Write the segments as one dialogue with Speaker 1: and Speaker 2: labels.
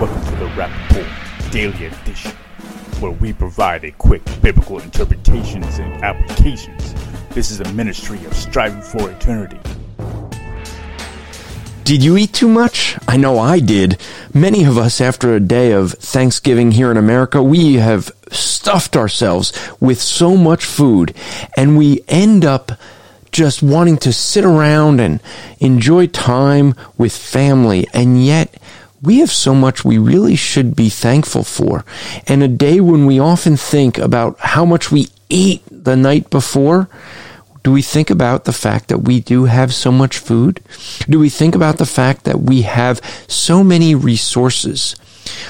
Speaker 1: Welcome to the Rapp Report Daily Edition, where we provide a quick biblical interpretations and applications. This is a ministry of striving for eternity.
Speaker 2: Did you eat too much? I know I did. Many of us, after a day of Thanksgiving here in America, we have stuffed ourselves with so much food and we end up just wanting to sit around and enjoy time with family. And yet we have so much we really should be thankful for. And a day when we often think about how much we ate the night before, do we think about the fact that we do have so much food? Do we think about the fact that we have so many resources?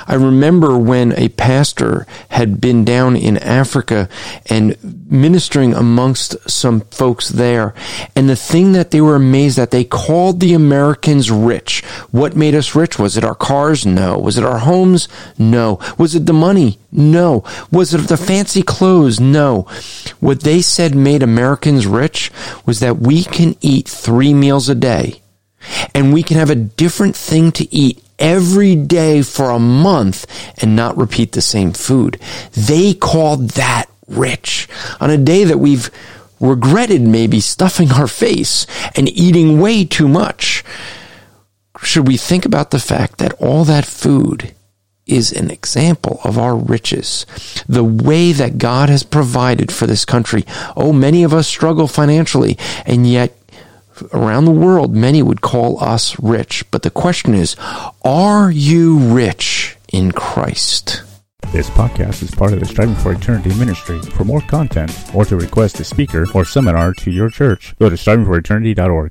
Speaker 2: I remember when a pastor had been down in Africa and ministering amongst some folks there. And the thing that they were amazed at, they called the Americans rich. What made us rich? Was it our cars? No. Was it our homes? No. Was it the money? No. Was it the fancy clothes? No. What they said made Americans rich was that we can eat three meals a day and we can have a different thing to eat every day for a month and not repeat the same food. They called that rich on a day that we've regretted maybe stuffing our face and eating way too much. Should we think about the fact that all that food is an example of our riches, the way that God has provided for this country. Oh, many of us struggle financially, and yet around the world, many would call us rich. But the question is, are you rich in Christ?
Speaker 1: This podcast is part of the Striving for Eternity ministry. For more content or to request a speaker or seminar to your church, go to strivingforeternity.org.